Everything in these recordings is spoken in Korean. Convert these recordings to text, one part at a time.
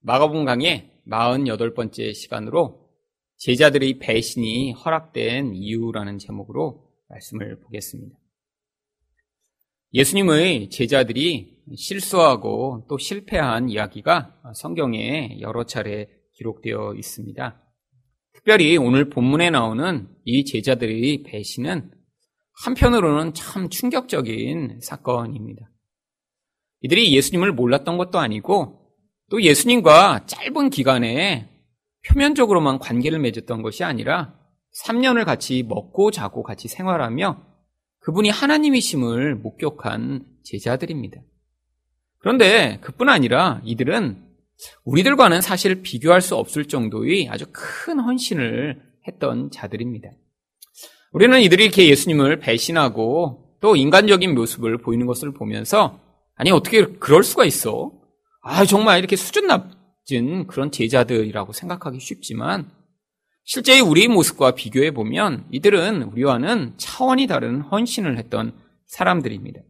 마가복음 강의 48번째 시간으로 제자들의 배신이 허락된 이유라는 제목으로 말씀을 보겠습니다. 예수님의 제자들이 실수하고 또 실패한 이야기가 성경에 여러 차례 기록되어 있습니다. 특별히 오늘 본문에 나오는 이 제자들의 배신은 한편으로는 참 충격적인 사건입니다. 이들이 예수님을 몰랐던 것도 아니고 또 예수님과 짧은 기간에 표면적으로만 관계를 맺었던 것이 아니라 3년을 같이 먹고 자고 같이 생활하며 그분이 하나님이심을 목격한 제자들입니다. 그런데 그뿐 아니라 이들은 우리들과는 사실 비교할 수 없을 정도의 아주 큰 헌신을 했던 자들입니다. 우리는 이들이 이렇게 예수님을 배신하고 또 인간적인 모습을 보이는 것을 보면서 아니 어떻게 그럴 수가 있어? 아 정말 이렇게 수준 낮은 그런 제자들이라고 생각하기 쉽지만 실제 우리의 모습과 비교해 보면 이들은 우리와는 차원이 다른 헌신을 했던 사람들입니다.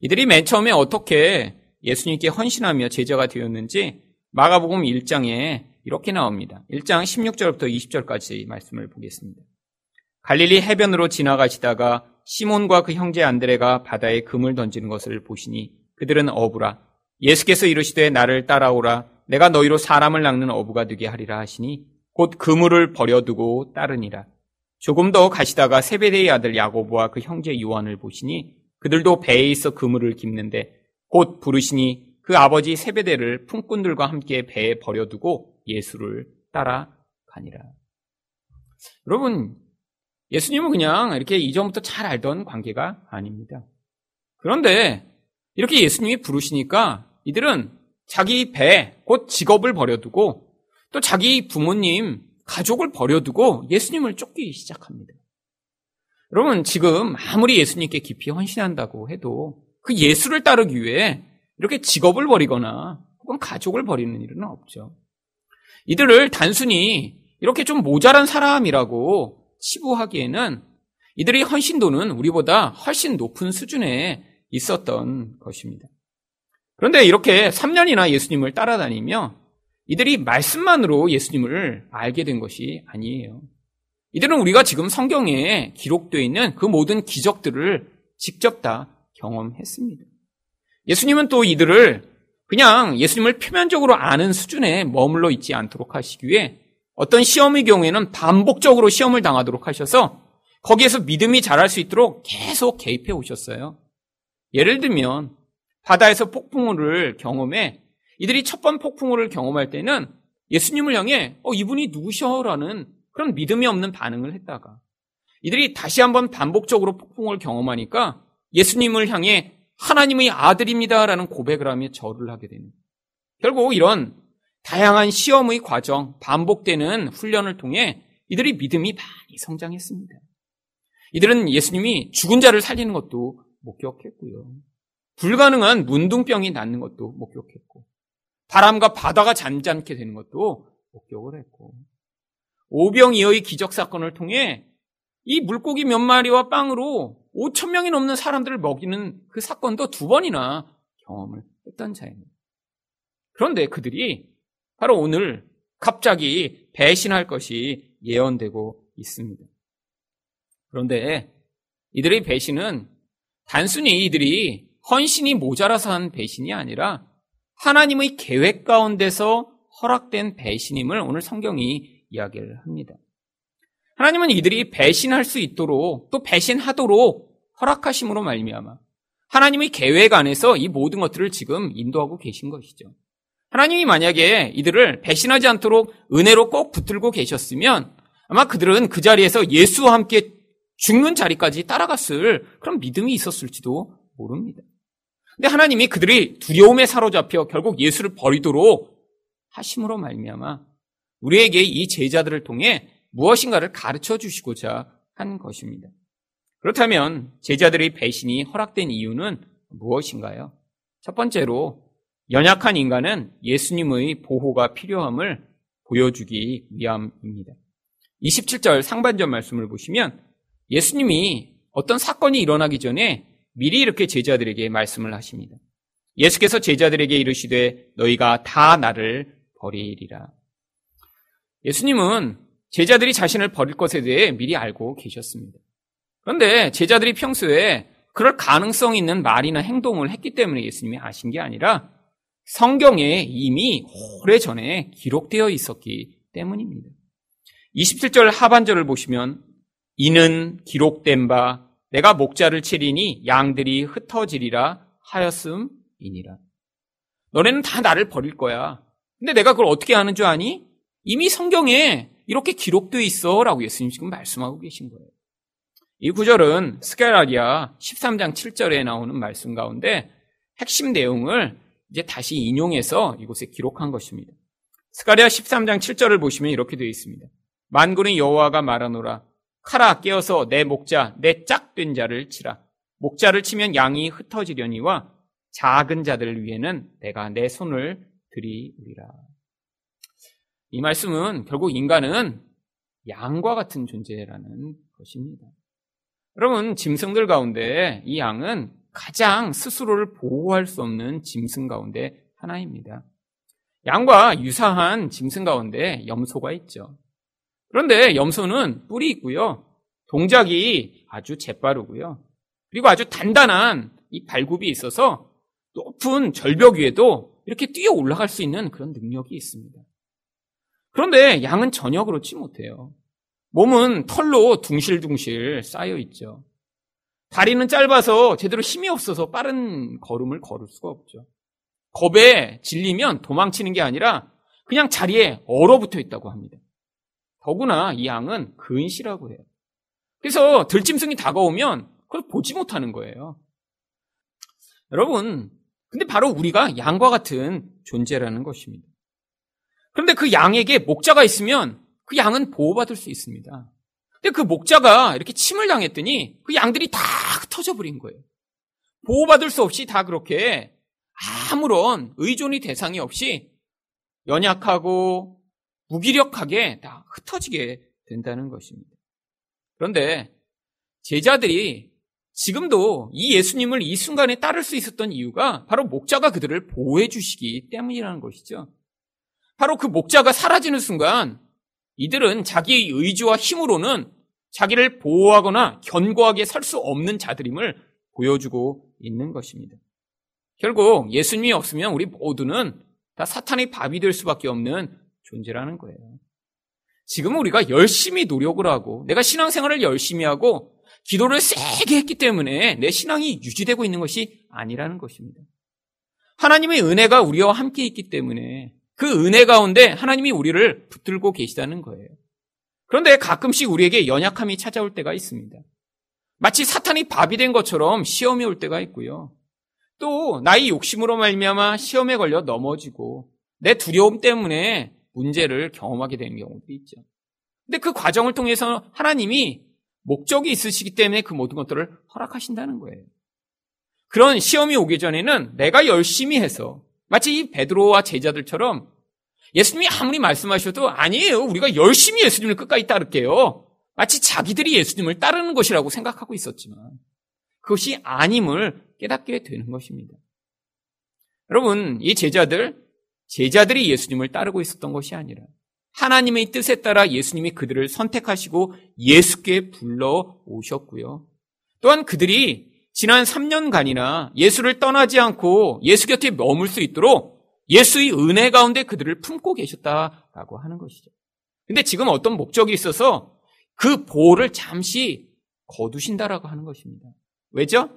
이들이 맨 처음에 어떻게 예수님께 헌신하며 제자가 되었는지 마가복음 1장에 이렇게 나옵니다. 1장 16절부터 20절까지 말씀을 보겠습니다. 갈릴리 해변으로 지나가시다가 시몬과 그 형제 안드레가 바다에 금을 던지는 것을 보시니 그들은 어부라 예수께서 이르시되 나를 따라오라 내가 너희로 사람을 낚는 어부가 되게 하리라 하시니 곧 그물을 버려두고 따르니라 조금 더 가시다가 세베대의 아들 야고보와 그 형제 요한을 보시니 그들도 배에 있어 그물을 깁는데 곧 부르시니 그 아버지 세베대를 품꾼들과 함께 배에 버려두고 예수를 따라가니라. 여러분 예수님은 그냥 이렇게 이전부터 잘 알던 관계가 아닙니다. 그런데 이렇게 예수님이 부르시니까 이들은 자기 배, 곧 직업을 버려두고 또 자기 부모님, 가족을 버려두고 예수님을 쫓기 시작합니다. 여러분, 지금 아무리 예수님께 깊이 헌신한다고 해도 그 예수를 따르기 위해 이렇게 직업을 버리거나 혹은 가족을 버리는 일은 없죠. 이들을 단순히 이렇게 좀 모자란 사람이라고 치부하기에는 이들의 헌신도는 우리보다 훨씬 높은 수준에 있었던 것입니다. 그런데 이렇게 3년이나 예수님을 따라다니며 이들이 말씀만으로 예수님을 알게 된 것이 아니에요. 이들은 우리가 지금 성경에 기록되어 있는 그 모든 기적들을 직접 다 경험했습니다. 예수님은 또 이들을 그냥 예수님을 표면적으로 아는 수준에 머물러 있지 않도록 하시기 위해 어떤 시험의 경우에는 반복적으로 시험을 당하도록 하셔서 거기에서 믿음이 자랄 수 있도록 계속 개입해 오셨어요. 예를 들면 바다에서 폭풍우를 경험해 이들이 첫 번 폭풍우를 경험할 때는 예수님을 향해 어 이분이 누구셔라는 그런 믿음이 없는 반응을 했다가 이들이 다시 한번 반복적으로 폭풍을 경험하니까 예수님을 향해 하나님의 아들입니다라는 고백을 하며 절을 하게 되는 결국 이런 다양한 시험의 과정, 반복되는 훈련을 통해 이들의 믿음이 많이 성장했습니다. 이들은 예수님이 죽은 자를 살리는 것도 목격했고요. 불가능한 문둥병이 낫는 것도 목격했고, 바람과 바다가 잠잠게 되는 것도 목격을 했고, 오병이어의 기적 사건을 통해 이 물고기 몇 마리와 빵으로 5천 명이 넘는 사람들을 먹이는 그 사건도 두 번이나 경험을 했던 자입니다. 그런데 그들이 바로 오늘 갑자기 배신할 것이 예언되고 있습니다. 그런데 이들의 배신은 단순히 이들이 헌신이 모자라서 한 배신이 아니라 하나님의 계획 가운데서 허락된 배신임을 오늘 성경이 이야기를 합니다. 하나님은 이들이 배신할 수 있도록 또 배신하도록 허락하심으로 말미암아 하나님의 계획 안에서 이 모든 것들을 지금 인도하고 계신 것이죠. 하나님이 만약에 이들을 배신하지 않도록 은혜로 꼭 붙들고 계셨으면 아마 그들은 그 자리에서 예수와 함께 죽는 자리까지 따라갔을 그런 믿음이 있었을지도 모릅니다. 근데 하나님이 그들이 두려움에 사로잡혀 결국 예수를 버리도록 하심으로 말미암아 우리에게 이 제자들을 통해 무엇인가를 가르쳐 주시고자 한 것입니다. 그렇다면 제자들의 배신이 허락된 이유는 무엇인가요? 첫 번째로 연약한 인간은 예수님의 보호가 필요함을 보여주기 위함입니다. 27절 상반절 말씀을 보시면 예수님이 어떤 사건이 일어나기 전에 미리 이렇게 제자들에게 말씀을 하십니다. 예수께서 제자들에게 이르시되 너희가 다 나를 버리리라. 예수님은 제자들이 자신을 버릴 것에 대해 미리 알고 계셨습니다. 그런데 제자들이 평소에 그럴 가능성 있는 말이나 행동을 했기 때문에 예수님이 아신 게 아니라 성경에 이미 오래전에 기록되어 있었기 때문입니다. 27절 하반절을 보시면 이는 기록된 바 내가 목자를 치리니 양들이 흩어지리라 하였음이니라. 너네는 다 나를 버릴 거야. 근데 내가 그걸 어떻게 하는 줄 아니? 이미 성경에 이렇게 기록되어 있어 라고 예수님 지금 말씀하고 계신 거예요. 이 구절은 스가랴 13장 7절에 나오는 말씀 가운데 핵심 내용을 이제 다시 인용해서 이곳에 기록한 것입니다. 스가랴 13장 7절을 보시면 이렇게 되어 있습니다. 만군의 여호와가 말하노라 칼아 깨어서 내 목자 내 짝된 자를 치라 목자를 치면 양이 흩어지려니와 작은 자들 위에는 내가 내 손을 들이우리라. 이 말씀은 결국 인간은 양과 같은 존재라는 것입니다. 여러분, 짐승들 가운데 이 양은 가장 스스로를 보호할 수 없는 짐승 가운데 하나입니다. 양과 유사한 짐승 가운데 염소가 있죠. 그런데 염소는 뿔이 있고요. 동작이 아주 재빠르고요. 그리고 아주 단단한 이 발굽이 있어서 높은 절벽 위에도 이렇게 뛰어 올라갈 수 있는 그런 능력이 있습니다. 그런데 양은 전혀 그렇지 못해요. 몸은 털로 둥실둥실 쌓여 있죠. 다리는 짧아서 제대로 힘이 없어서 빠른 걸음을 걸을 수가 없죠. 겁에 질리면 도망치는 게 아니라 그냥 자리에 얼어붙어 있다고 합니다. 더구나 이 양은 근시라고 해요. 그래서 들짐승이 다가오면 그걸 보지 못하는 거예요. 여러분, 근데 바로 우리가 양과 같은 존재라는 것입니다. 그런데 그 양에게 목자가 있으면 그 양은 보호받을 수 있습니다. 근데 그 목자가 이렇게 침을 당했더니 그 양들이 다 흩어져 버린 거예요. 보호받을 수 없이 다 그렇게 아무런 의존이 대상이 없이 연약하고 무기력하게 다 흩어지게 된다는 것입니다. 그런데 제자들이 지금도 이 예수님을 이 순간에 따를 수 있었던 이유가 바로 목자가 그들을 보호해 주시기 때문이라는 것이죠. 바로 그 목자가 사라지는 순간 이들은 자기의 의지와 힘으로는 자기를 보호하거나 견고하게 살수 없는 자들임을 보여주고 있는 것입니다. 결국 예수님이 없으면 우리 모두는 다 사탄의 밥이 될 수밖에 없는 존재라는 거예요. 지금 우리가 열심히 노력을 하고 내가 신앙생활을 열심히 하고 기도를 세게 했기 때문에 내 신앙이 유지되고 있는 것이 아니라는 것입니다. 하나님의 은혜가 우리와 함께 있기 때문에 그 은혜 가운데 하나님이 우리를 붙들고 계시다는 거예요. 그런데 가끔씩 우리에게 연약함이 찾아올 때가 있습니다. 마치 사탄이 밥이 된 것처럼 시험이 올 때가 있고요. 또 나의 욕심으로 말미암아 시험에 걸려 넘어지고 내 두려움 때문에 문제를 경험하게 되는 경우도 있죠. 근데 그 과정을 통해서 하나님이 목적이 있으시기 때문에 그 모든 것들을 허락하신다는 거예요. 그런 시험이 오기 전에는 내가 열심히 해서 마치 이 베드로와 제자들처럼 예수님이 아무리 말씀하셔도 아니에요. 우리가 열심히 예수님을 끝까지 따를게요. 마치 자기들이 예수님을 따르는 것이라고 생각하고 있었지만 그것이 아님을 깨닫게 되는 것입니다. 여러분, 이 제자들, 제자들이 예수님을 따르고 있었던 것이 아니라 하나님의 뜻에 따라 예수님이 그들을 선택하시고 예수께 불러 오셨고요. 또한 그들이 지난 3년간이나 예수를 떠나지 않고 예수 곁에 머물 수 있도록 예수의 은혜 가운데 그들을 품고 계셨다라고 하는 것이죠. 근데 지금 어떤 목적이 있어서 그 보호를 잠시 거두신다라고 하는 것입니다. 왜죠?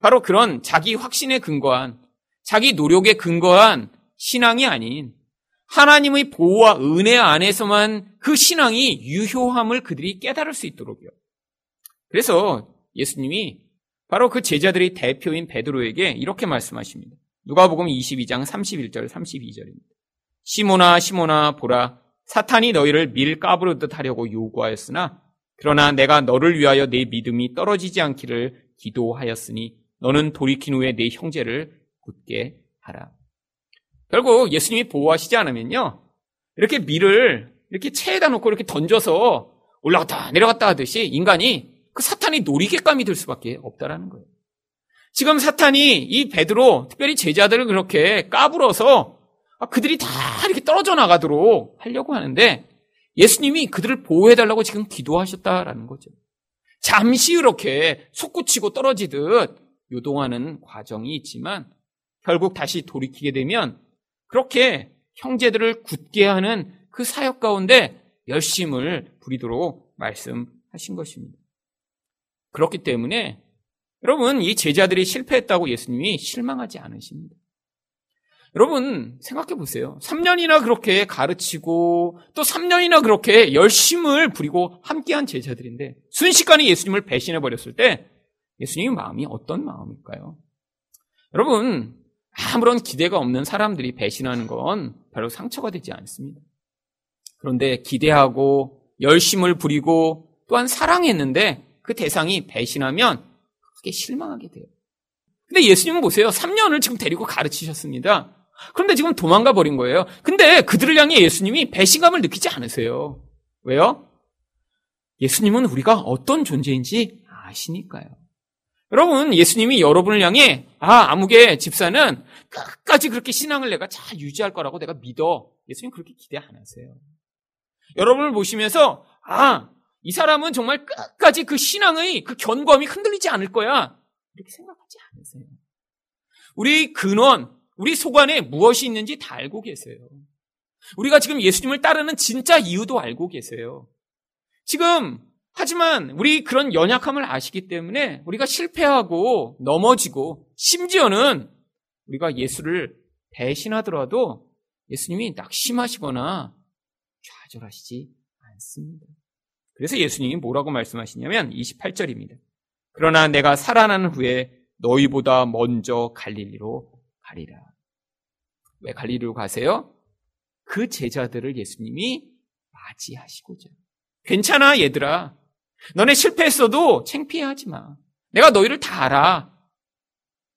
바로 그런 자기 확신에 근거한 자기 노력에 근거한 신앙이 아닌 하나님의 보호와 은혜 안에서만 그 신앙이 유효함을 그들이 깨달을 수 있도록요. 그래서 예수님이 바로 그 제자들의 대표인 베드로에게 이렇게 말씀하십니다. 누가복음 22장 31절 32절입니다. 시모나 시모나 보라 사탄이 너희를 밀 까부르듯 하려고 요구하였으나 그러나 내가 너를 위하여 내 믿음이 떨어지지 않기를 기도하였으니 너는 돌이킨 후에 내 형제를 굳게 하라. 결국 예수님이 보호하시지 않으면요. 이렇게 밀을 이렇게 체에다 놓고 이렇게 던져서 올라갔다 내려갔다 하듯이 인간이 그 사탄이 놀이개감이 될 수밖에 없다라는 거예요. 지금 사탄이 이 베드로, 특별히 제자들을 그렇게 까불어서 그들이 다 이렇게 떨어져 나가도록 하려고 하는데 예수님이 그들을 보호해달라고 지금 기도하셨다라는 거죠. 잠시 이렇게 솟구치고 떨어지듯 요동하는 과정이 있지만 결국 다시 돌이키게 되면 그렇게 형제들을 굳게 하는 그 사역 가운데 열심을 부리도록 말씀하신 것입니다. 그렇기 때문에 여러분 이 제자들이 실패했다고 예수님이 실망하지 않으십니다. 여러분 생각해 보세요. 3년이나 그렇게 가르치고 또 3년이나 그렇게 열심을 부리고 함께한 제자들인데 순식간에 예수님을 배신해 버렸을 때 예수님의 마음이 어떤 마음일까요? 여러분 아무런 기대가 없는 사람들이 배신하는 건 별로 상처가 되지 않습니다. 그런데 기대하고 열심을 부리고 또한 사랑했는데 그 대상이 배신하면 크게 실망하게 돼요. 근데 예수님은 보세요. 3년을 지금 데리고 가르치셨습니다. 그런데 지금 도망가 버린 거예요. 근데 그들을 향해 예수님이 배신감을 느끼지 않으세요. 왜요? 예수님은 우리가 어떤 존재인지 아시니까요. 여러분, 예수님이 여러분을 향해, 아, 아무개 집사는 끝까지 그렇게 신앙을 내가 잘 유지할 거라고 내가 믿어. 예수님 그렇게 기대 안 하세요. 여러분을 보시면서, 아, 이 사람은 정말 끝까지 그 신앙의 그 견고함이 흔들리지 않을 거야. 이렇게 생각하지 않으세요. 우리 근원, 우리 속 안에 무엇이 있는지 다 알고 계세요. 우리가 지금 예수님을 따르는 진짜 이유도 알고 계세요. 지금 하지만 우리 그런 연약함을 아시기 때문에 우리가 실패하고 넘어지고 심지어는 우리가 예수를 배신하더라도 예수님이 낙심하시거나 좌절하시지 않습니다. 그래서 예수님이 뭐라고 말씀하시냐면 28절입니다. 그러나 내가 살아난 후에 너희보다 먼저 갈릴리로 가리라. 왜 갈릴리로 가세요? 그 제자들을 예수님이 맞이하시고자. 괜찮아, 얘들아. 너네 실패했어도 창피해하지 마. 내가 너희를 다 알아.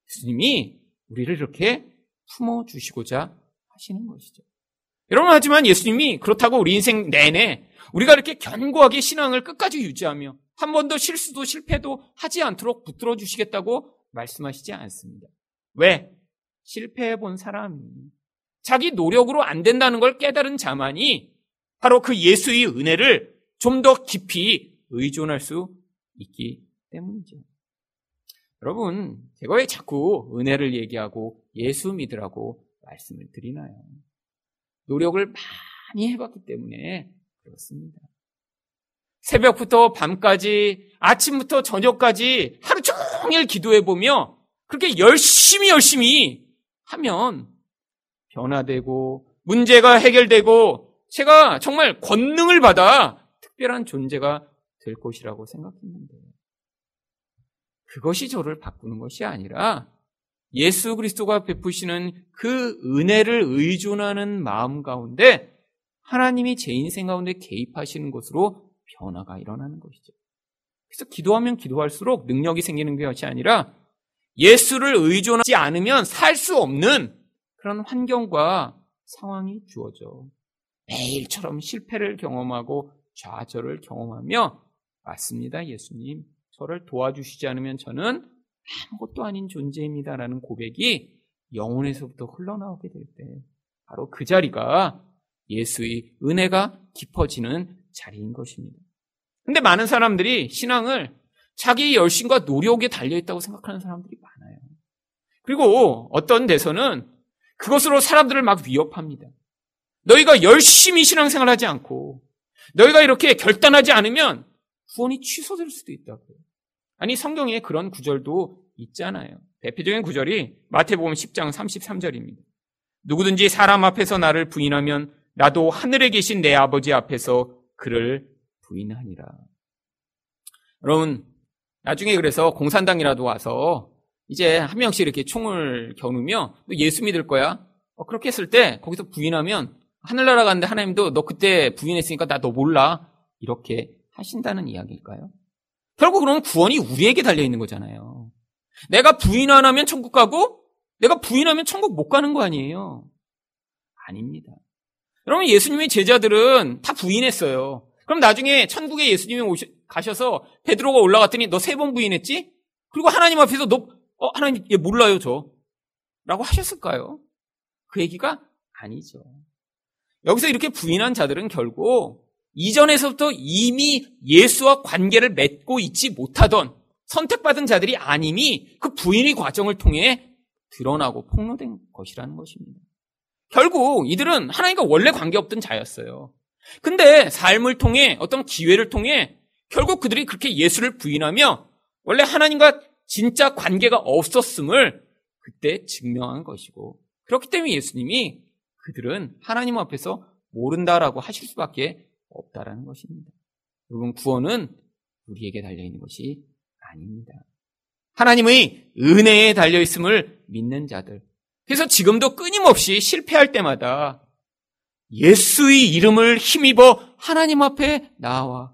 예수님이 우리를 이렇게 품어주시고자 하시는 것이죠. 여러분, 하지만 예수님이 그렇다고 우리 인생 내내 우리가 이렇게 견고하게 신앙을 끝까지 유지하며 한 번도 실수도 실패도 하지 않도록 붙들어 주시겠다고 말씀하시지 않습니다. 왜? 실패해 본 사람이 자기 노력으로 안 된다는 걸 깨달은 자만이 바로 그 예수의 은혜를 좀 더 깊이 의존할 수 있기 때문이죠. 여러분, 제가 왜 자꾸 은혜를 얘기하고 예수 믿으라고 말씀을 드리나요? 노력을 많이 해봤기 때문에 그렇습니다. 새벽부터 밤까지, 아침부터 저녁까지 하루 종일 기도해보며 그렇게 열심히 열심히 하면 변화되고 문제가 해결되고 제가 정말 권능을 받아 특별한 존재가 될 것이라고 생각했는데 그것이 저를 바꾸는 것이 아니라 예수 그리스도가 베푸시는 그 은혜를 의존하는 마음 가운데 하나님이 제 인생 가운데 개입하시는 것으로 변화가 일어나는 것이죠. 그래서 기도하면 기도할수록 능력이 생기는 것이 아니라 예수를 의존하지 않으면 살 수 없는 그런 환경과 상황이 주어져. 매일처럼 실패를 경험하고 좌절을 경험하며 맞습니다, 예수님. 저를 도와주시지 않으면 저는 아무것도 아닌 존재입니다라는 고백이 영혼에서부터 흘러나오게 될 때, 바로 그 자리가 예수의 은혜가 깊어지는 자리인 것입니다. 근데 많은 사람들이 신앙을 자기 열심과 노력에 달려있다고 생각하는 사람들이 많아요. 그리고 어떤 데서는 그것으로 사람들을 막 위협합니다. 너희가 열심히 신앙생활 하지 않고 너희가 이렇게 결단하지 않으면 구원이 취소될 수도 있다고요. 아니 성경에 그런 구절도 있잖아요. 대표적인 구절이 마태복음 10장 33절입니다. 누구든지 사람 앞에서 나를 부인하면 나도 하늘에 계신 내 아버지 앞에서 그를 부인하니라. 여러분 나중에 그래서 공산당이라도 와서 이제 한 명씩 이렇게 총을 겨누며 너 예수 믿을 거야. 어, 그렇게 했을 때 거기서 부인하면 하늘나라 갔는데 하나님도 너 그때 부인했으니까 나 너 몰라. 이렇게 하신다는 이야기일까요? 결국 그러면 구원이 우리에게 달려 있는 거잖아요. 내가 부인 안 하면 천국 가고 내가 부인하면 천국 못 가는 거 아니에요. 아닙니다. 여러분 예수님의 제자들은 다 부인했어요. 그럼 나중에 천국에 예수님이 오셔, 가셔서 베드로가 올라갔더니 너 세 번 부인했지? 그리고 하나님 앞에서 너 어, 하나님 얘 몰라요 저 라고 하셨을까요? 그 얘기가 아니죠. 여기서 이렇게 부인한 자들은 결국 이전에서부터 이미 예수와 관계를 맺고 있지 못하던 선택받은 자들이 아님이 그 부인의 과정을 통해 드러나고 폭로된 것이라는 것입니다. 결국 이들은 하나님과 원래 관계없던 자였어요. 근데 삶을 통해 어떤 기회를 통해 결국 그들이 그렇게 예수를 부인하며 원래 하나님과 진짜 관계가 없었음을 그때 증명한 것이고 그렇기 때문에 예수님이 그들은 하나님 앞에서 모른다라고 하실 수밖에 없다라는 것입니다. 여러분 구원은 우리에게 달려 있는 것이 아닙니다. 하나님의 은혜에 달려 있음을 믿는 자들. 그래서 지금도 끊임없이 실패할 때마다 예수의 이름을 힘입어 하나님 앞에 나와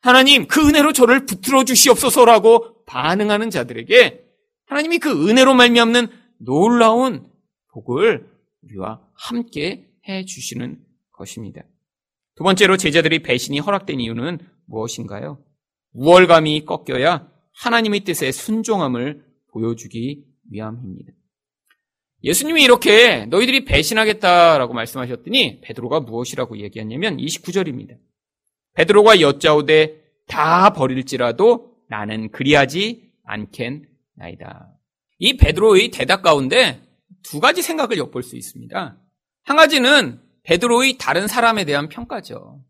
하나님 그 은혜로 저를 붙들어 주시옵소서라고 반응하는 자들에게 하나님이 그 은혜로 말미암는 놀라운 복을 우리와 함께 해 주시는 것입니다. 두 번째로 제자들이 배신이 허락된 이유는 무엇인가요? 우월감이 꺾여야 하나님의 뜻에 순종함을 보여주기 위함입니다. 예수님이 이렇게 너희들이 배신하겠다라고 말씀하셨더니 베드로가 무엇이라고 얘기했냐면 29절입니다. 베드로가 여짜오되 다 버릴지라도 나는 그리하지 않겠나이다. 이 베드로의 대답 가운데 두 가지 생각을 엿볼 수 있습니다. 한 가지는 베드로의 다른 사람에 대한 평가죠.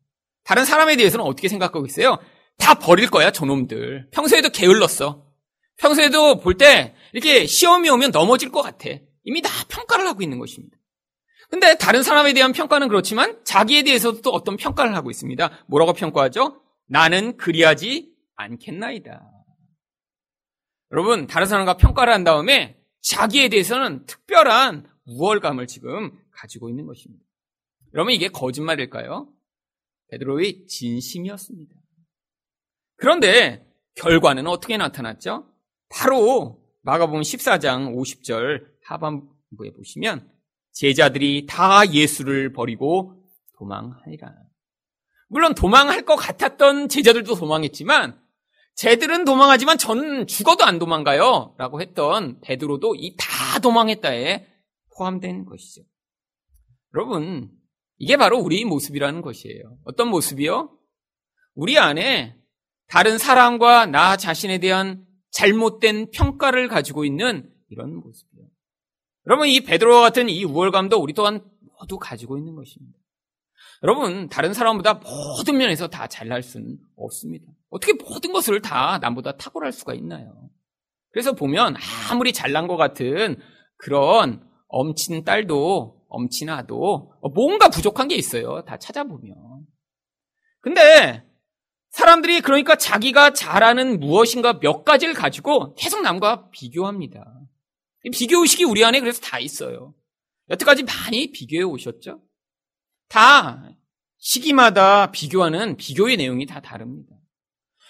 다른 사람에 대해서는 어떻게 생각하고 있어요? 다 버릴 거야, 저놈들. 평소에도 게을렀어. 평소에도 볼 때 이렇게 시험이 오면 넘어질 것 같아. 이미 다 평가를 하고 있는 것입니다. 근데 다른 사람에 대한 평가는 그렇지만 자기에 대해서도 또 어떤 평가를 하고 있습니다. 뭐라고 평가하죠? 나는 그리하지 않겠나이다. 여러분, 다른 사람과 평가를 한 다음에 자기에 대해서는 특별한 우월감을 지금 가지고 있는 것입니다. 여러분, 이게 거짓말일까요? 베드로의 진심이었습니다. 그런데 결과는 어떻게 나타났죠? 바로 마가복음 14장 50절 하반부에 보시면 제자들이 다 예수를 버리고 도망하니라. 물론 도망할 것 같았던 제자들도 도망했지만 쟤들은 도망하지만 저는 죽어도 안 도망가요. 라고 했던 베드로도 이 다 도망했다에 포함된 것이죠. 여러분, 이게 바로 우리 모습이라는 것이에요. 어떤 모습이요? 우리 안에 다른 사람과 나 자신에 대한 잘못된 평가를 가지고 있는 이런 모습이요. 여러분, 이 베드로와 같은 이 우월감도 우리 또한 모두 가지고 있는 것입니다. 여러분, 다른 사람보다 모든 면에서 다 잘날 수는 없습니다. 어떻게 모든 것을 다 남보다 탁월할 수가 있나요? 그래서 보면 아무리 잘난 것 같은 그런 엄친 딸도 엄친아도 뭔가 부족한 게 있어요. 다 찾아보면. 근데 사람들이 그러니까 자기가 잘하는 무엇인가 몇 가지를 가지고 계속 남과 비교합니다. 비교 의식이 우리 안에 그래서 다 있어요. 여태까지 많이 비교해 오셨죠? 다 시기마다 비교하는 비교의 내용이 다 다릅니다.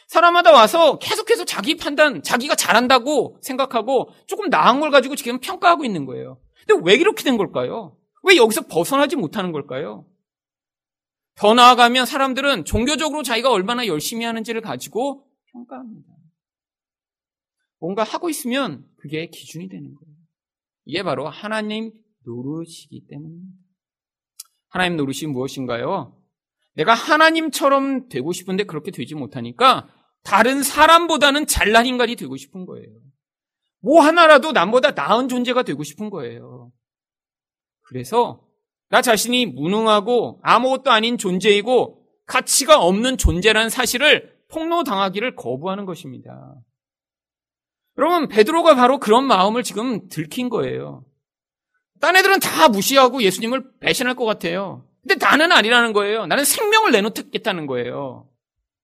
사람마다 와서 계속해서 자기 판단, 자기가 잘한다고 생각하고 조금 나은 걸 가지고 지금 평가하고 있는 거예요. 근데 왜 이렇게 된 걸까요? 왜 여기서 벗어나지 못하는 걸까요? 더 나아가면 사람들은 종교적으로 자기가 얼마나 열심히 하는지를 가지고 평가합니다. 뭔가 하고 있으면 그게 기준이 되는 거예요. 이게 바로 하나님 노릇이기 때문입니다. 하나님 노릇이 무엇인가요? 내가 하나님처럼 되고 싶은데 그렇게 되지 못하니까 다른 사람보다는 잘난 인간이 되고 싶은 거예요. 뭐 하나라도 남보다 나은 존재가 되고 싶은 거예요. 그래서 나 자신이 무능하고 아무것도 아닌 존재이고 가치가 없는 존재라는 사실을 폭로당하기를 거부하는 것입니다. 여러분, 베드로가 바로 그런 마음을 지금 들킨 거예요. 딴 애들은 다 무시하고 예수님을 배신할 것 같아요. 근데 나는 아니라는 거예요. 나는 생명을 내놓겠다는 거예요.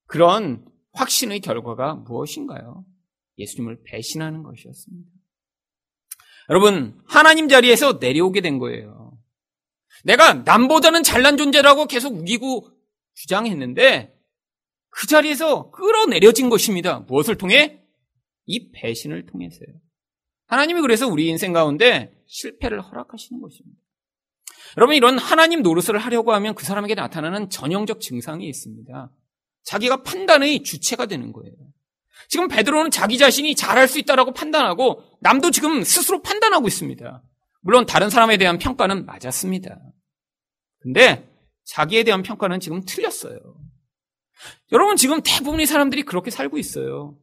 그런 확신의 결과가 무엇인가요? 예수님을 배신하는 것이었습니다. 여러분, 하나님 자리에서 내려오게 된 거예요. 내가 남보다는 잘난 존재라고 계속 우기고 주장했는데 그 자리에서 끌어내려진 것입니다. 무엇을 통해? 이 배신을 통해서요. 하나님이 그래서 우리 인생 가운데 실패를 허락하시는 것입니다. 여러분 이런 하나님 노릇을 하려고 하면 그 사람에게 나타나는 전형적 증상이 있습니다. 자기가 판단의 주체가 되는 거예요. 지금 베드로는 자기 자신이 잘할 수 있다라고 판단하고 남도 지금 스스로 판단하고 있습니다. 물론 다른 사람에 대한 평가는 맞았습니다. 근데 자기에 대한 평가는 지금 틀렸어요. 여러분 지금 대부분의 사람들이 그렇게 살고 있어요.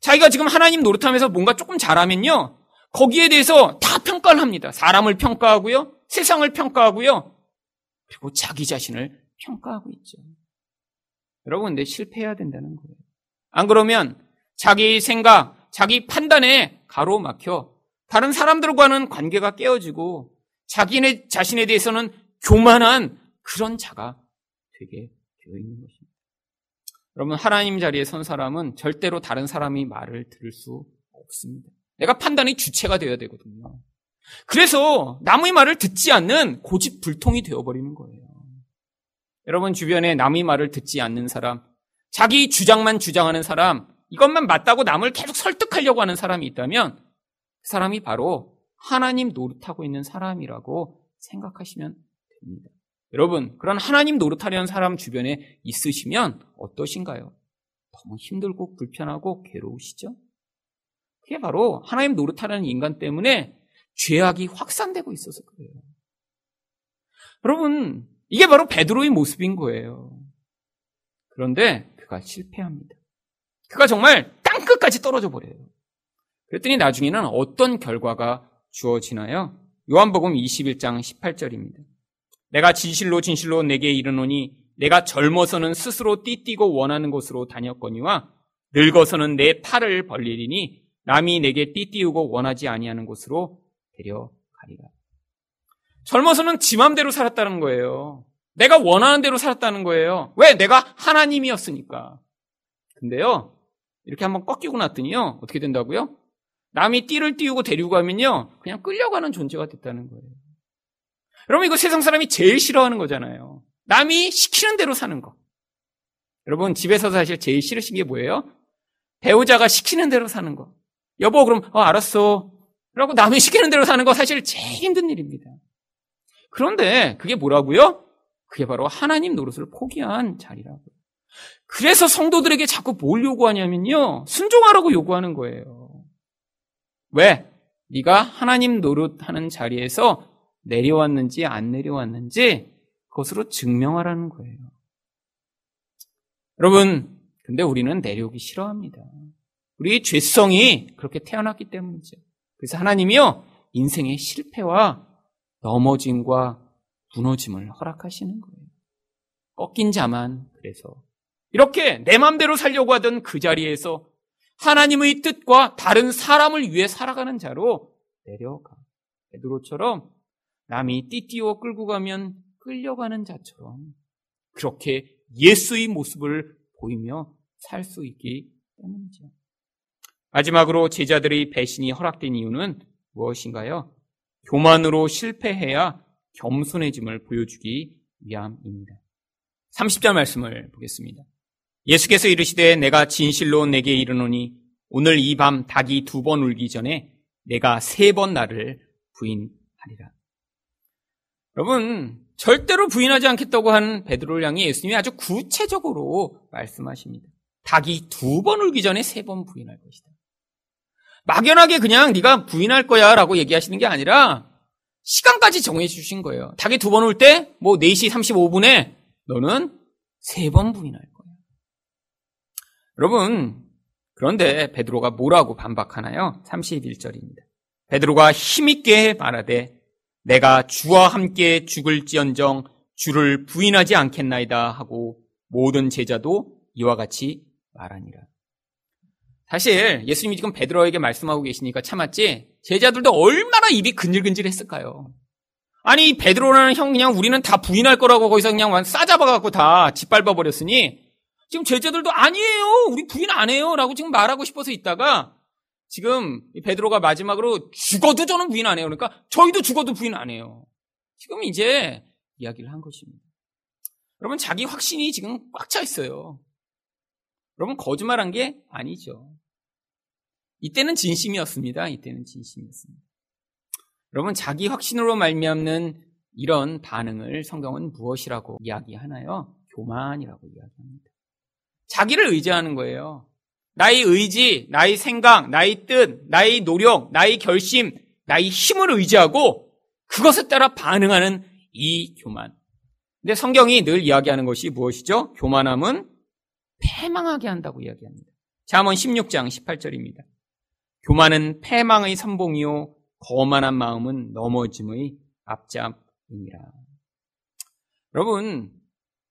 자기가 지금 하나님 노릇하면서 뭔가 조금 잘하면요. 거기에 대해서 다 평가를 합니다. 사람을 평가하고요. 세상을 평가하고요. 그리고 자기 자신을 평가하고 있죠. 여러분, 근데 실패해야 된다는 거예요. 안 그러면 자기 생각, 자기 판단에 가로막혀 다른 사람들과는 관계가 깨어지고 자기네 자신에 대해서는 교만한 그런 자가 되게 되어 있는 것입니다. 여러분, 하나님 자리에 선 사람은 절대로 다른 사람이 말을 들을 수 없습니다. 내가 판단의 주체가 되어야 되거든요. 그래서 남의 말을 듣지 않는 고집 불통이 되어버리는 거예요. 여러분 주변에 남의 말을 듣지 않는 사람, 자기 주장만 주장하는 사람, 이것만 맞다고 남을 계속 설득하려고 하는 사람이 있다면 그 사람이 바로 하나님 노릇하고 있는 사람이라고 생각하시면 됩니다. 여러분, 그런 하나님 노릇하려는 사람 주변에 있으시면 어떠신가요? 너무 힘들고 불편하고 괴로우시죠? 그게 바로 하나님 노릇하려는 인간 때문에 죄악이 확산되고 있어서 그래요. 여러분, 이게 바로 베드로의 모습인 거예요. 그런데 그가 실패합니다. 그가 정말 땅끝까지 떨어져 버려요. 그랬더니 나중에는 어떤 결과가 주어지나요? 요한복음 21장 18절입니다. 내가 진실로 진실로 내게 이르노니 내가 젊어서는 스스로 띠띠고 원하는 곳으로 다녔거니와 늙어서는 내 팔을 벌리리니 남이 내게 띠띠우고 원하지 아니하는 곳으로 데려가리라. 젊어서는 지 맘대로 살았다는 거예요. 내가 원하는 대로 살았다는 거예요. 왜? 내가 하나님이었으니까. 근데요, 이렇게 한번 꺾이고 났더니요, 어떻게 된다고요? 남이 띠를 띄우고 데리고 가면요, 그냥 끌려가는 존재가 됐다는 거예요. 여러분, 이거 세상 사람이 제일 싫어하는 거잖아요. 남이 시키는 대로 사는 거. 여러분, 집에서 사실 제일 싫으신 게 뭐예요? 배우자가 시키는 대로 사는 거. 여보, 그럼, 어, 알았어. 라고 남이 시키는 대로 사는 거 사실 제일 힘든 일입니다. 그런데 그게 뭐라고요? 그게 바로 하나님 노릇을 포기한 자리라고요. 그래서 성도들에게 자꾸 뭘 요구하냐면요. 순종하라고 요구하는 거예요. 왜? 네가 하나님 노릇하는 자리에서 내려왔는지 안 내려왔는지 그것으로 증명하라는 거예요. 여러분, 근데 우리는 내려오기 싫어합니다. 우리 죄성이 그렇게 태어났기 때문이죠. 그래서 하나님이요, 인생의 실패와 넘어짐과 무너짐을 허락하시는 거예요. 꺾인 자만 그래서. 이렇게 내 맘대로 살려고 하던 그 자리에서 하나님의 뜻과 다른 사람을 위해 살아가는 자로 내려가. 베드로처럼 남이 띠띠워 끌고 가면 끌려가는 자처럼 그렇게 예수의 모습을 보이며 살 수 있기 때문이죠. 마지막으로 제자들의 배신이 허락된 이유는 무엇인가요? 교만으로 실패해야 겸손해짐을 보여주기 위함입니다. 30절 말씀을 보겠습니다. 예수께서 이르시되 내가 진실로 내게 이르노니 오늘 이 밤 닭이 두 번 울기 전에 내가 세 번 나를 부인하리라. 여러분 절대로 부인하지 않겠다고 하는 베드로를 향해 예수님이 아주 구체적으로 말씀하십니다. 닭이 두 번 울기 전에 세 번 부인할 것이다. 막연하게 그냥 네가 부인할 거야라고 얘기하시는 게 아니라 시간까지 정해 주신 거예요. 닭이 두번올때뭐 4시 35분에 너는 세 번 부인할 거야. 여러분 그런데 베드로가 뭐라고 반박하나요? 31절입니다. 베드로가 힘있게 말하되 내가 주와 함께 죽을지언정 주를 부인하지 않겠나이다 하고 모든 제자도 이와 같이 말하니라. 사실 예수님이 지금 베드로에게 말씀하고 계시니까 참았지 제자들도 얼마나 입이 근질근질했을까요? 아니 베드로라는 형 그냥 우리는 다 부인할 거라고 거기서 그냥 싸잡아갖고 다 짓밟아 버렸으니 지금 제자들도 아니에요 우리 부인 안 해요 라고 지금 말하고 싶어서 있다가 지금 베드로가 마지막으로 죽어도 저는 부인 안 해요 그러니까 저희도 죽어도 부인 안 해요 지금 이제 이야기를 한 것입니다 여러분 자기 확신이 지금 꽉 차 있어요 여러분 거짓말한 게 아니죠 이때는 진심이었습니다. 이때는 진심이었습니다. 여러분 자기 확신으로 말미암는 이런 반응을 성경은 무엇이라고 이야기하나요? 교만이라고 이야기합니다. 자기를 의지하는 거예요. 나의 의지, 나의 생각, 나의 뜻, 나의 노력, 나의 결심, 나의 힘을 의지하고 그것에 따라 반응하는 이 교만. 근데 성경이 늘 이야기하는 것이 무엇이죠? 교만함은 패망하게 한다고 이야기합니다. 잠언 16장 18절입니다. 교만은 패망의 선봉이요 거만한 마음은 넘어짐의 앞잡이니라. 여러분,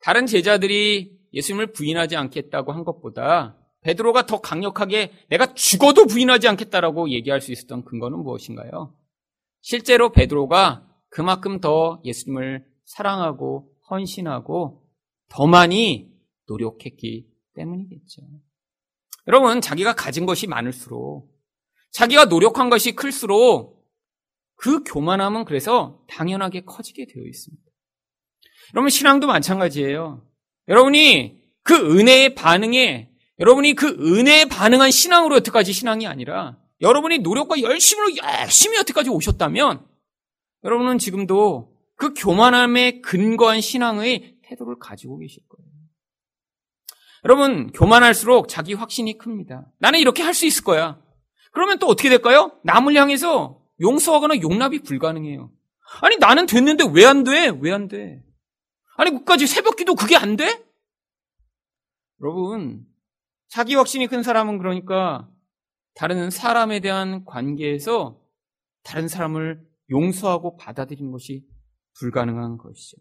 다른 제자들이 예수님을 부인하지 않겠다고 한 것보다 베드로가 더 강력하게 내가 죽어도 부인하지 않겠다라고 얘기할 수 있었던 근거는 무엇인가요? 실제로 베드로가 그만큼 더 예수님을 사랑하고 헌신하고 더 많이 노력했기 때문이겠죠. 여러분, 자기가 가진 것이 많을수록 자기가 노력한 것이 클수록 그 교만함은 그래서 당연하게 커지게 되어 있습니다. 여러분, 신앙도 마찬가지예요. 여러분이 그 은혜의 반응에, 여러분이 그 은혜에 반응한 신앙으로 여태까지 신앙이 아니라 여러분이 노력과 열심으로 열심히 여태까지 오셨다면 여러분은 지금도 그 교만함에 근거한 신앙의 태도를 가지고 계실 거예요. 여러분, 교만할수록 자기 확신이 큽니다. 나는 이렇게 할 수 있을 거야. 그러면 또 어떻게 될까요? 남을 향해서 용서하거나 용납이 불가능해요. 아니, 나는 됐는데 왜 안 돼? 왜 안 돼? 아니, 끝까지 새벽 기도 그게 안 돼? 여러분, 자기 확신이 큰 사람은 그러니까 다른 사람에 대한 관계에서 다른 사람을 용서하고 받아들이는 것이 불가능한 것이죠.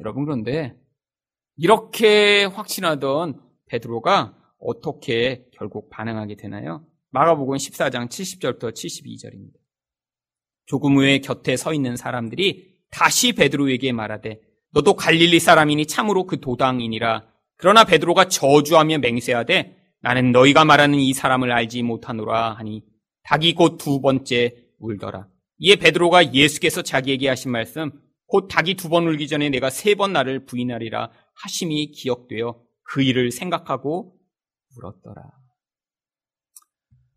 여러분, 그런데 이렇게 확신하던 베드로가 어떻게 결국 반응하게 되나요? 마가복음 14장 70절부터 72절입니다. 조금 후에 곁에 서 있는 사람들이 다시 베드로에게 말하되 너도 갈릴리 사람이니 참으로 그 도당이니라. 그러나 베드로가 저주하며 맹세하되 나는 너희가 말하는 이 사람을 알지 못하노라 하니 닭이 곧 두 번째 울더라. 이에 베드로가 예수께서 자기에게 하신 말씀 곧 닭이 두 번 울기 전에 내가 세 번 나를 부인하리라 하심이 기억되어 그 일을 생각하고 울었더라.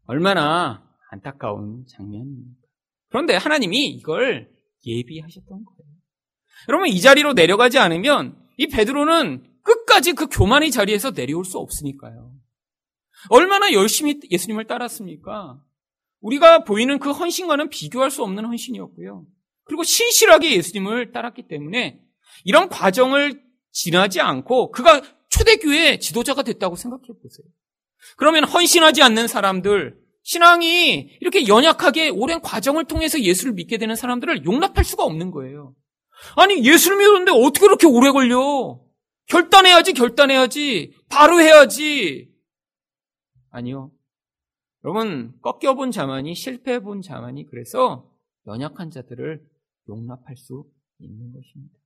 얼마나 안타까운 장면입니까? 그런데 하나님이 이걸 예비하셨던 거예요. 여러분 이 자리로 내려가지 않으면 이 베드로는 끝까지 그 교만의 자리에서 내려올 수 없으니까요. 얼마나 열심히 예수님을 따랐습니까? 우리가 보이는 그 헌신과는 비교할 수 없는 헌신이었고요. 그리고 신실하게 예수님을 따랐기 때문에 이런 과정을 지나지 않고 그가 초대교회 지도자가 됐다고 생각해 보세요. 그러면 헌신하지 않는 사람들, 신앙이 이렇게 연약하게 오랜 과정을 통해서 예수를 믿게 되는 사람들을 용납할 수가 없는 거예요. 아니, 예수를 믿었는데 어떻게 그렇게 오래 걸려? 결단해야지, 결단해야지. 바로 해야지. 아니요. 여러분, 꺾여본 자만이, 실패해본 자만이 그래서 연약한 자들을 용납할 수 있는 것입니다.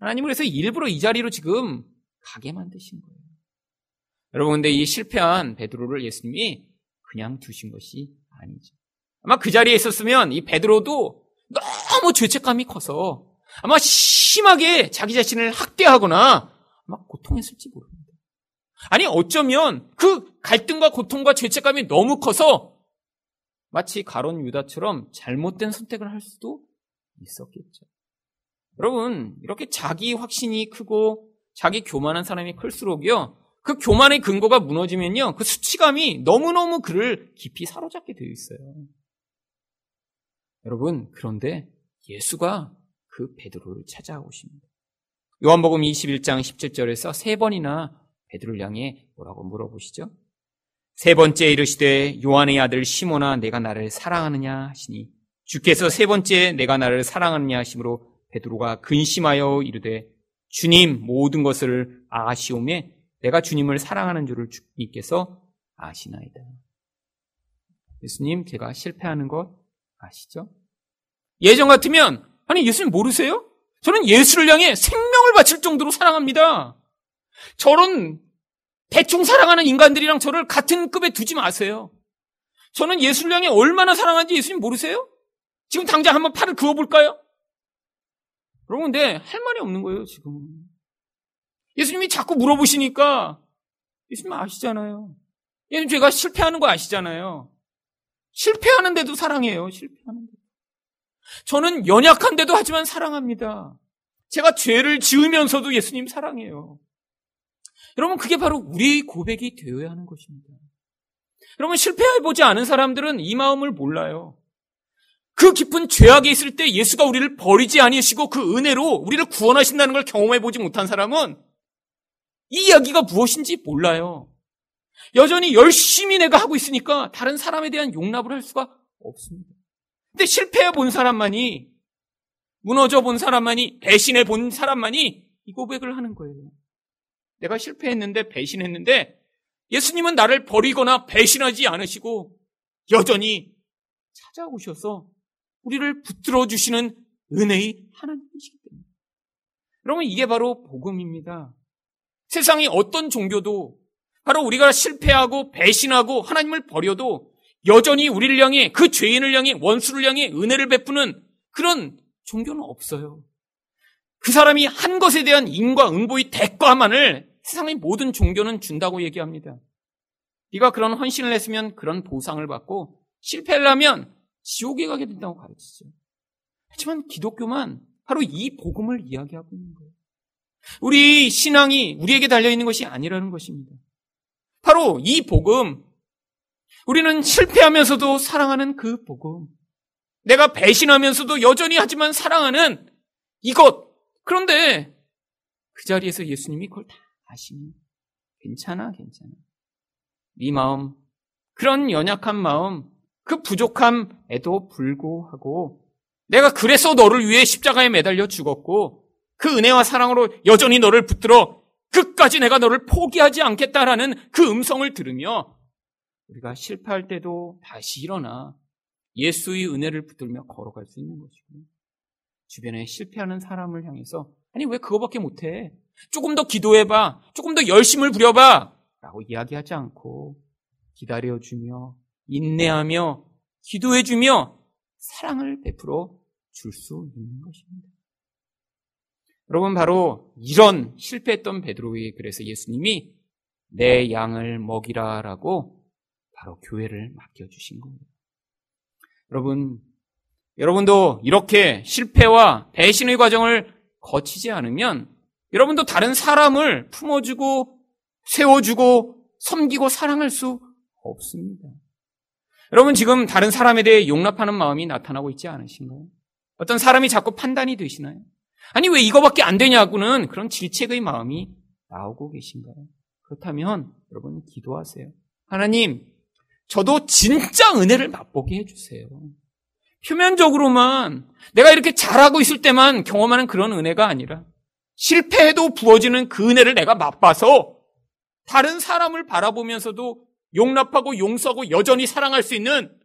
하나님은 그래서 일부러 이 자리로 지금 가게 만드신 거예요. 여러분, 근데 이 실패한 베드로를 예수님이 그냥 두신 것이 아니죠. 아마 그 자리에 있었으면 이 베드로도 너무 죄책감이 커서 아마 심하게 자기 자신을 학대하거나 아마 고통했을지 모릅니다. 아니 어쩌면 그 갈등과 고통과 죄책감이 너무 커서 마치 가론 유다처럼 잘못된 선택을 할 수도 있었겠죠. 여러분 이렇게 자기 확신이 크고 자기 교만한 사람이 클수록요 그 교만의 근거가 무너지면요 그 수치감이 너무너무 그를 깊이 사로잡게 되어 있어요. 여러분 그런데 예수가 그 베드로를 찾아오십니다. 요한복음 21장 17절에서 세 번이나 베드로를 향해 뭐라고 물어보시죠? 세 번째 이르시되 요한의 아들 시모나 내가 나를 사랑하느냐 하시니 주께서 세 번째 내가 나를 사랑하느냐 하심으로 베드로가 근심하여 이르되 주님 모든 것을 아시오매 내가 주님을 사랑하는 줄을 주님께서 아시나이다. 예수님 제가 실패하는 것 아시죠? 예전 같으면 아니, 예수님 모르세요? 저는 예수를 향해 생명을 바칠 정도로 사랑합니다. 저런 대충 사랑하는 인간들이랑 저를 같은 급에 두지 마세요. 저는 예수를 향해 얼마나 사랑하는지 예수님 모르세요? 지금 당장 한번 팔을 그어볼까요? 근데 할 말이 없는 거예요, 지금. 예수님이 자꾸 물어보시니까 예수님 아시잖아요. 예수님 제가 실패하는 거 아시잖아요. 실패하는데도 사랑해요, 실패하는데. 저는 연약한데도 하지만 사랑합니다. 제가 죄를 지으면서도 예수님 사랑해요. 여러분, 그게 바로 우리의 고백이 되어야 하는 것입니다. 여러분, 실패해보지 않은 사람들은 이 마음을 몰라요. 그 깊은 죄악에 있을 때 예수가 우리를 버리지 아니시고 그 은혜로 우리를 구원하신다는 걸 경험해 보지 못한 사람은 이 이야기가 무엇인지 몰라요. 여전히 열심히 내가 하고 있으니까 다른 사람에 대한 용납을 할 수가 없습니다. 근데 실패해 본 사람만이 무너져 본 사람만이 배신해 본 사람만이 이 고백을 하는 거예요. 내가 실패했는데 배신했는데 예수님은 나를 버리거나 배신하지 않으시고 여전히 찾아오셔서 우리를 붙들어 주시는 은혜의 하나님이시기 때문에. 여러분 이게 바로 복음입니다. 세상의 어떤 종교도 바로 우리가 실패하고 배신하고 하나님을 버려도 여전히 우리를 향해 그 죄인을 향해 원수를 향해 은혜를 베푸는 그런 종교는 없어요. 그 사람이 한 것에 대한 인과 응보의 대가만을 세상의 모든 종교는 준다고 얘기합니다. 네가 그런 헌신을 했으면 그런 보상을 받고 실패를 하면 지옥에 가게 된다고 가르치죠. 하지만 기독교만 바로 이 복음을 이야기하고 있는 거예요. 우리 신앙이 우리에게 달려있는 것이 아니라는 것입니다. 바로 이 복음, 우리는 실패하면서도 사랑하는 그 복음, 내가 배신하면서도 여전히 하지만 사랑하는 이것. 그런데 그 자리에서 예수님이 그걸 다 아시니 괜찮아, 괜찮아. 네 마음, 그런 연약한 마음, 그 부족함에도 불구하고 내가 그래서 너를 위해 십자가에 매달려 죽었고 그 은혜와 사랑으로 여전히 너를 붙들어 끝까지 내가 너를 포기하지 않겠다라는 그 음성을 들으며 우리가 실패할 때도 다시 일어나 예수의 은혜를 붙들며 걸어갈 수 있는 것이고 주변에 실패하는 사람을 향해서 아니 왜 그거밖에 못해? 조금 더 기도해봐. 조금 더 열심을 부려봐. 라고 이야기하지 않고 기다려주며 인내하며 기도해주며 사랑을 베풀어 줄 수 있는 것입니다. 여러분 바로 이런 실패했던 베드로에게 그래서 예수님이 내 양을 먹이라라고 바로 교회를 맡겨주신 겁니다. 여러분, 여러분도 이렇게 실패와 배신의 과정을 거치지 않으면 여러분도 다른 사람을 품어주고 세워주고 섬기고 사랑할 수 없습니다. 여러분 지금 다른 사람에 대해 용납하는 마음이 나타나고 있지 않으신가요? 어떤 사람이 자꾸 판단이 되시나요? 아니 왜 이거밖에 안 되냐고는 그런 질책의 마음이 나오고 계신가요? 그렇다면 여러분 기도하세요. 하나님, 저도 진짜 은혜를 맛보게 해주세요. 표면적으로만 내가 이렇게 잘하고 있을 때만 경험하는 그런 은혜가 아니라 실패해도 부어지는 그 은혜를 내가 맛봐서 다른 사람을 바라보면서도 용납하고 용서하고 여전히 사랑할 수 있는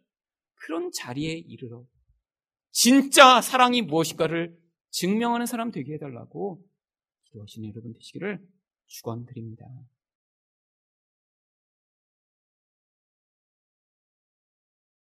그런 자리에 이르러 진짜 사랑이 무엇인가를 증명하는 사람 되게 해달라고 기도하시는 여러분 되시기를 축원드립니다.